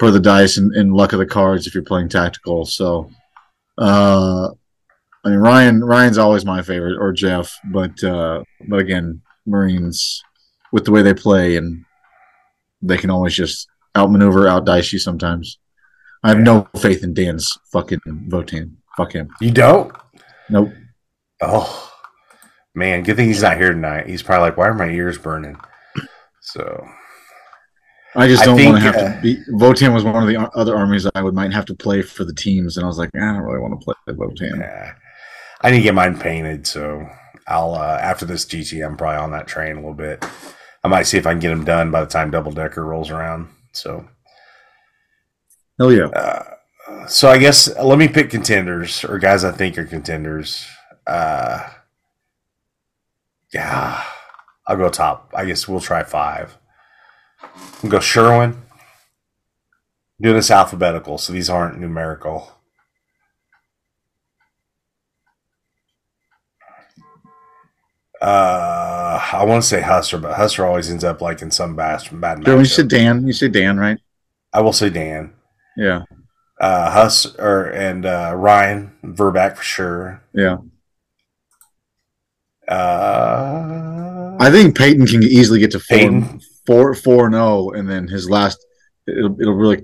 for the dice and, and luck of the cards if you're playing tactical. So, uh, I mean, Ryan Ryan's always my favorite, or Jeff, but uh, but again, Marines with the way they play and they can always just outmaneuver, outdice you sometimes. I have no faith in Dan's fucking Votann. Fuck him. You don't? Nope. Oh man, good thing he's not here tonight. He's probably like, "Why are my ears burning?" So I just don't want to have uh, to be. Votann was one of the other armies I would might have to play for the teams, and I was like, "Eh, I don't really want to play Votann. yeah, I need to get mine painted. So I'll uh, after this GT, I'm probably on that train a little bit. I might see if I can get them done by the time Double Decker rolls around. So. Hell yeah. Uh, so I guess let me pick contenders or guys I think are contenders. Uh, yeah, I'll go top. I guess we'll try five. We'll go Sherwin. Do this alphabetical, so these aren't numerical. Uh, I want to say Hustler, but Hustler always ends up like in some bad bad when you said Dan, you say Dan, right? I will say Dan Yeah. uh Huss or and uh Ryan Verback for sure. Yeah. Uh I think Peyton can easily get to four, Peyton? four, four and zero, and then his last. It'll, it'll really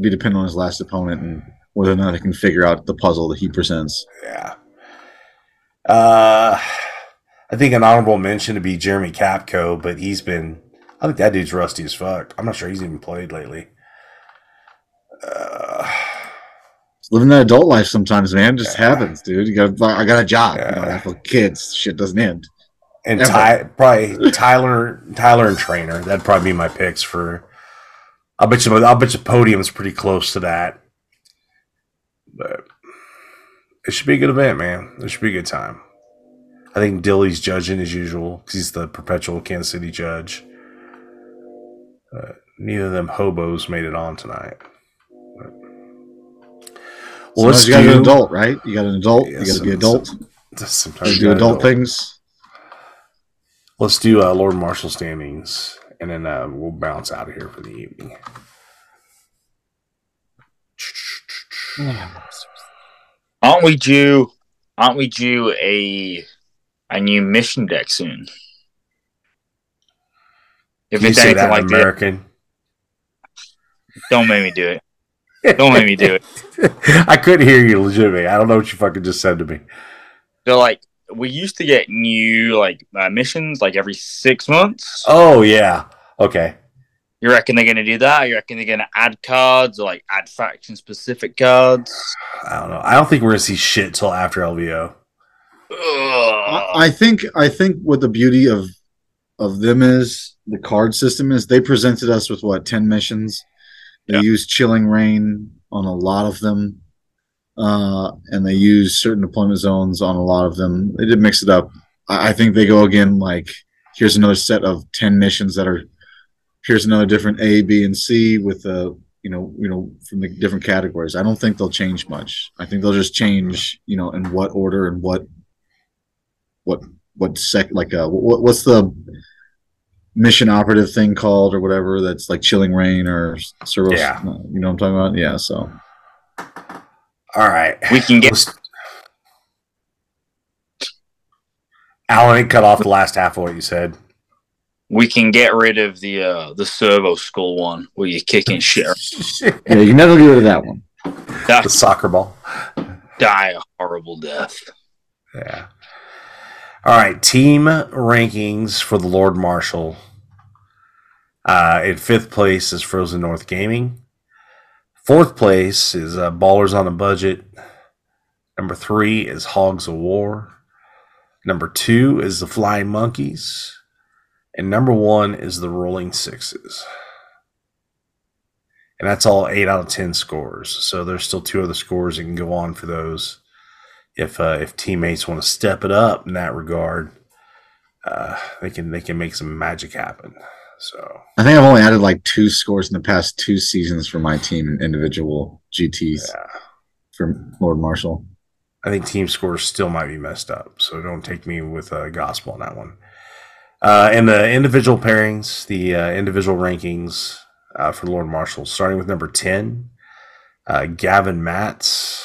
be dependent on his last opponent and whether or not he can figure out the puzzle that he presents. yeah. Uh I think an honorable mention to be Jeremy Capco, but he's been I think that dude's rusty as fuck. I'm not sure he's even played lately. Uh living that adult life sometimes, man. It just Yeah. happens, dude. You got I got a job. You know, I have kids. Shit doesn't end. and Ever. Ty, probably Tyler, Tyler and Trainer. That'd probably be my picks for. I'll bet you. I'll bet you podium's pretty close to that. But it should be a good event, man. It should be a good time. I think Dilly's judging as usual because he's the perpetual Kansas City judge. But neither of them hobos made it on tonight. But- Well, let's you got do- an adult, right? You got an adult. Yeah, you got to be some- adult. Sometimes You you do adult adult. things. Let's do uh, Lord Marshal standings, and then uh, we'll bounce out of here for the evening. Aren't we due? Aren't we due a a new mission deck soon? If you it's say anything that like in that, American? don't make me do it. Don't make me do it. I couldn't hear you legitimately. I don't know what you fucking just said to me. So like we used to get new like uh, missions like every six months. Oh yeah. Okay. You reckon they're gonna do that? You reckon they're gonna add cards or like add faction specific cards? I don't know. I don't think we're gonna see shit till after LVO. I, I think I think what the beauty of of them is the card system is they presented us with what ten missions. They Yeah. use Chilling Rain on a lot of them, uh, and they use certain deployment zones on a lot of them. They did mix it up. I, I think they go again like here's another set of ten missions that are here's another different A, B, and C with the you know you know from the different categories. I don't think they'll change much. I think they'll just change you know in what order and what what what sec like uh what, what's the mission operative thing called or whatever that's like chilling rain or servo Yeah. you know what I'm talking about yeah so All right. we can get Let's- Allan, it cut off the last half of what you said. we can get rid of the uh the servo skull one where you're kicking shit. yeah you never get rid of that one the soccer ball. die a horrible death. Yeah. All right. Team rankings for the Lord Marshal. Uh, in fifth place is Frozen North Gaming. Fourth place is uh, Ballers on a Budget. Number three is Hogs of War. Number two is the Flying Monkeys. And number one is the Rolling Sixes. And that's all eight out of 10 scores. So there's still two other scores that can go on for those if uh, if teammates want to step it up in that regard, uh, they can they can make some magic happen. So I think I've only added like two scores in the past two seasons for my team in individual GTs yeah, for Lord Marshal I think team scores still might be messed up. So don't take me with uh, gospel on that one. Uh, and the individual pairings, the uh, individual rankings uh, for Lord Marshal, starting with number ten, uh, Gavin Matz.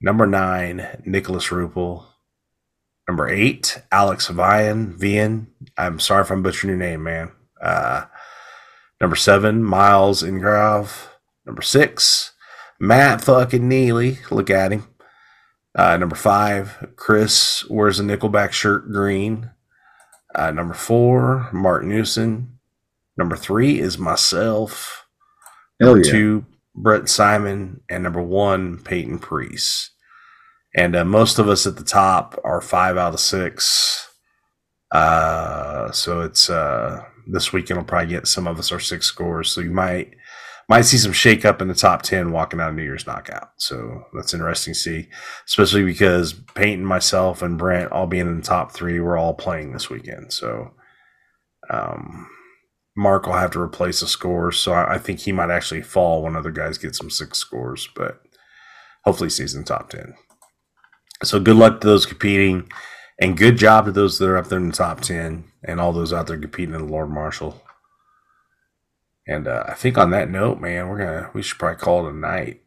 Number nine, Nicholas Rupel. Number eight, Alex Vian. Vian. I'm sorry if I'm butchering your name, man. Uh, number seven, Miles Ingrave. Number six, Matt fucking Neely. Look at him. Uh, number five, Chris wears a Nickelback shirt green. Uh, number four, Mark Newson. Number three is myself. hell Number yeah two, Brett Simon, and number one, Peyton Priest. And uh, most of us at the top are five out of six. Uh, so it's uh, this weekend We'll probably get some of us our six scores. So you might might see some shake up in the top ten walking out of New Year's knockout. So that's interesting to see, especially because Peyton, myself, and Brent all being in the top three, we're all playing this weekend. So um, Mark will have to replace the score, so I, I think he might actually fall when other guys get some six scores, but hopefully he stays in the top ten. So good luck to those competing, and good job to those that are up there in the top ten, and all those out there competing in the Lord Marshal. And uh, I think on that note, man, we're gonna we should probably call it a night.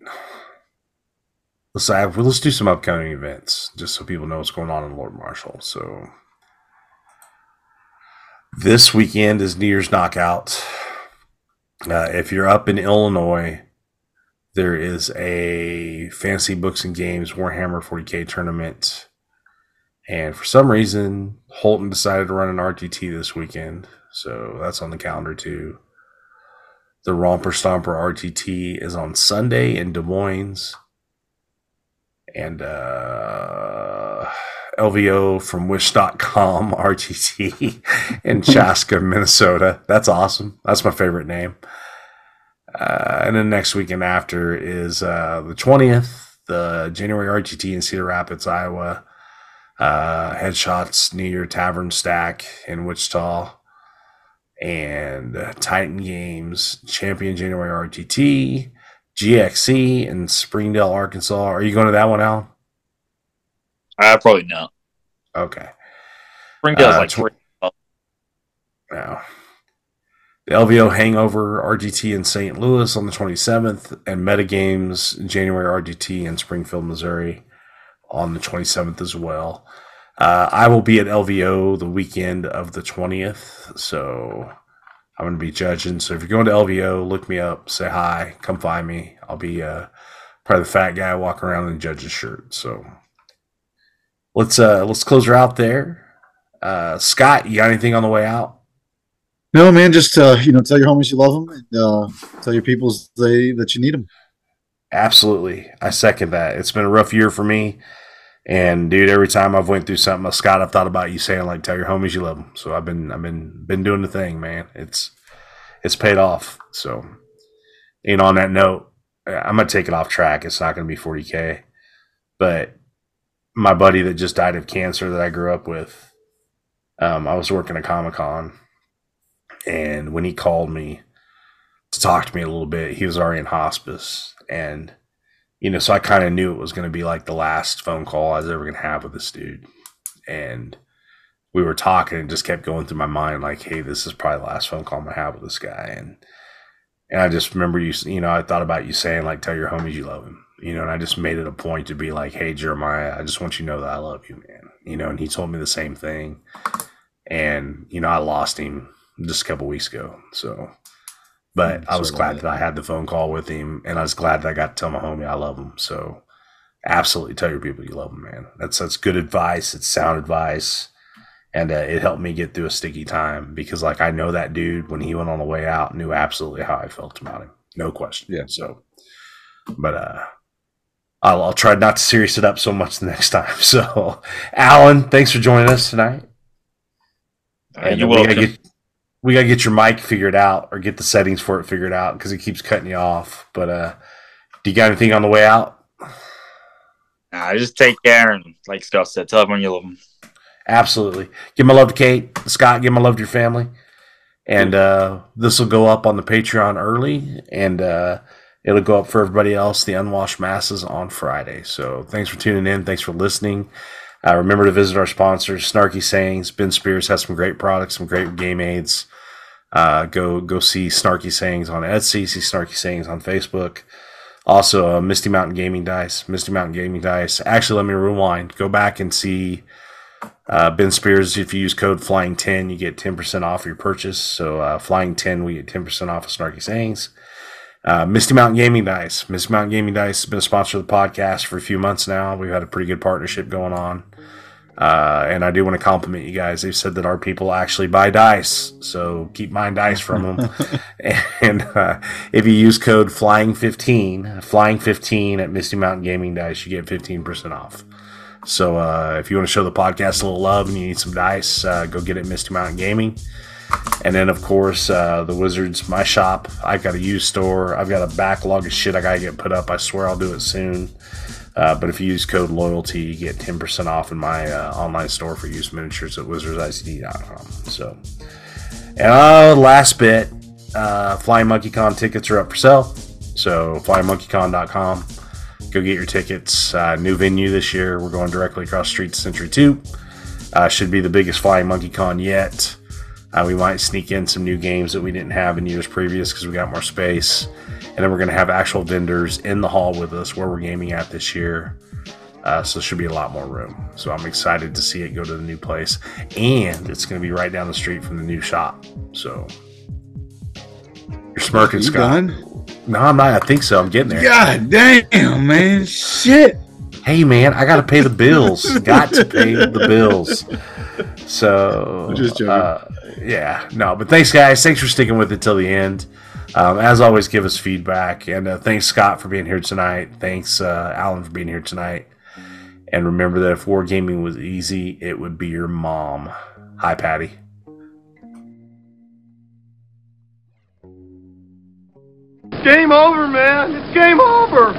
Let's have, let's do some upcoming events just so people know what's going on in Lord Marshal. So this weekend is New Year's Knockout. Uh, if you're up in Illinois, there is a Fantasy Books and Games Warhammer 40k tournament. And for some reason, Holton decided to run an RTT this weekend. So that's on the calendar too. The Romper Stomper RTT is on Sunday in Des Moines. And uh, LVO from Wish.com RTT in Chaska, Minnesota. That's awesome. That's my favorite name. Uh, and then next weekend after is uh, the 20th, the January RTT in Cedar Rapids, Iowa. Uh, Headshots New Year Tavern Stack in Wichita. And uh, Titan Games Champion January RTT. GXC in Springdale, Arkansas. Are you going to that one, Al? Uh, probably not. Okay. Springdale's Uh, like tw-. Now, the LVO Hangover RGT in St. Louis on the 27th, and Metagames January RGT in Springfield, Missouri on the 27th as well. Uh, I will be at LVO the weekend of the 20th, so I'm going to be judging. So if you're going to LVO, look me up, say hi, come find me. I'll be uh, probably the fat guy walking around in a judge's shirt. So let's uh, let's close her out there. Uh, Scott, you got anything on the way out? No, man, just uh, you know, tell your homies you love them, and uh, tell your peoples they that you need them. Absolutely. I second that. It's been a rough year for me. And dude, every time I've went through something, uh, Scott, I've thought about you saying like, tell your homies you love them. So I've been, I've been, been doing the thing, man. It's, it's paid off. So, and on that note, uh, I'm gonna take it off track. It's not gonna be 40k, but my buddy that just died of cancer that I grew up with, um, I was working at Comic Con, and when he called me to talk to me a little bit, he was already in hospice, and you know, so I kind of knew it was going to be like the last phone call I was ever going to have with this dude. And we were talking and just kept going through my mind like, hey, this is probably the last phone call I'm to have with this guy. And, and I just remember you, you know, I thought about you saying, like, tell your homies you love him, you know, and I just made it a point to be like, hey, Jeremiah, I just want you to know that I love you, man. You know, and he told me the same thing. And, you know, I lost him just a couple weeks ago. So, but Mm, I was glad that I had the phone call with him, and I was glad that I got to tell my homie I love him. So, absolutely tell your people you love them, man. That's that's good advice. It's sound advice, and uh, it helped me get through a sticky time because, like, I know that dude when he went on the way out knew absolutely how I felt about him, no question. Yeah. So, but uh, I'll, I'll try not to serious it up so much the next time. So, Allan, thanks for joining us tonight. Uh, you're we gotta welcome. get we gotta get your mic figured out or get the settings for it figured out because it keeps cutting you off. But uh, do you got anything on the way out? Nah, just take care and, like Scott said, tell everyone you love them. Absolutely. Give my love to Kate, Scott. Give my love to your family. And uh, this will go up on the Patreon early, and uh, it'll go up for everybody else, the Unwashed Masses, on Friday. So thanks for tuning in. Thanks for listening. Uh, remember to visit our sponsors, Snarky Sayings. Ben Spears has some great products, some great game aids. Uh, go go see Snarky Sayings on Etsy. See Snarky Sayings on Facebook. Also, uh, Misty Mountain Gaming Dice. Misty Mountain Gaming Dice. Actually, let me rewind. Go back and see uh, Ben Spears. If you use code Flying Ten, you get ten percent off your purchase. So uh, Flying Ten, we get ten percent off of Snarky Sayings. Uh, Misty Mountain Gaming Dice. Misty Mountain Gaming Dice has been a sponsor of the podcast for a few months now. We've had a pretty good partnership going on. Uh, and I do want to compliment you guys. They've said that our people actually buy dice, so keep buying dice from them. and uh, if you use code Flying15, Flying15 at Misty Mountain Gaming Dice, you get 15% off. So uh, if you want to show the podcast a little love and you need some dice, uh, go get it at Misty Mountain Gaming. And then, of course, uh, the Wizards, my shop. I've got a used store. I've got a backlog of shit I got to get put up. I swear I'll do it soon. Uh, but if you use code loyalty, you get 10% off in my uh, online store for used miniatures at wizardsict.com. So, and uh, last bit, uh, Flying Monkey Con tickets are up for sale. So, flyingmonkeycon.com. Go get your tickets. Uh, new venue this year. We're going directly across the street to Century 2. Uh, should be the biggest Flying Monkey Con yet. Uh, we might sneak in some new games that we didn't have in years previous because we got more space. And then we're going to have actual vendors in the hall with us where we're gaming at this year. Uh, so there should be a lot more room. So I'm excited to see it go to the new place. And it's going to be right down the street from the new shop. So you're smirking, You Scott. done? No, I'm not. I think so. I'm getting there. God damn, man. Shit. Hey, man, I got to pay the bills. got to pay the bills. So, I'm just joking. uh, yeah, no, but thanks, guys. Thanks for sticking with it till the end. Um, as always, give us feedback, and uh, thanks Scott for being here tonight. Thanks uh, Allan for being here tonight. And remember that if wargaming was easy, it would be your mom. Hi, Patty. Game over, man. It's game over.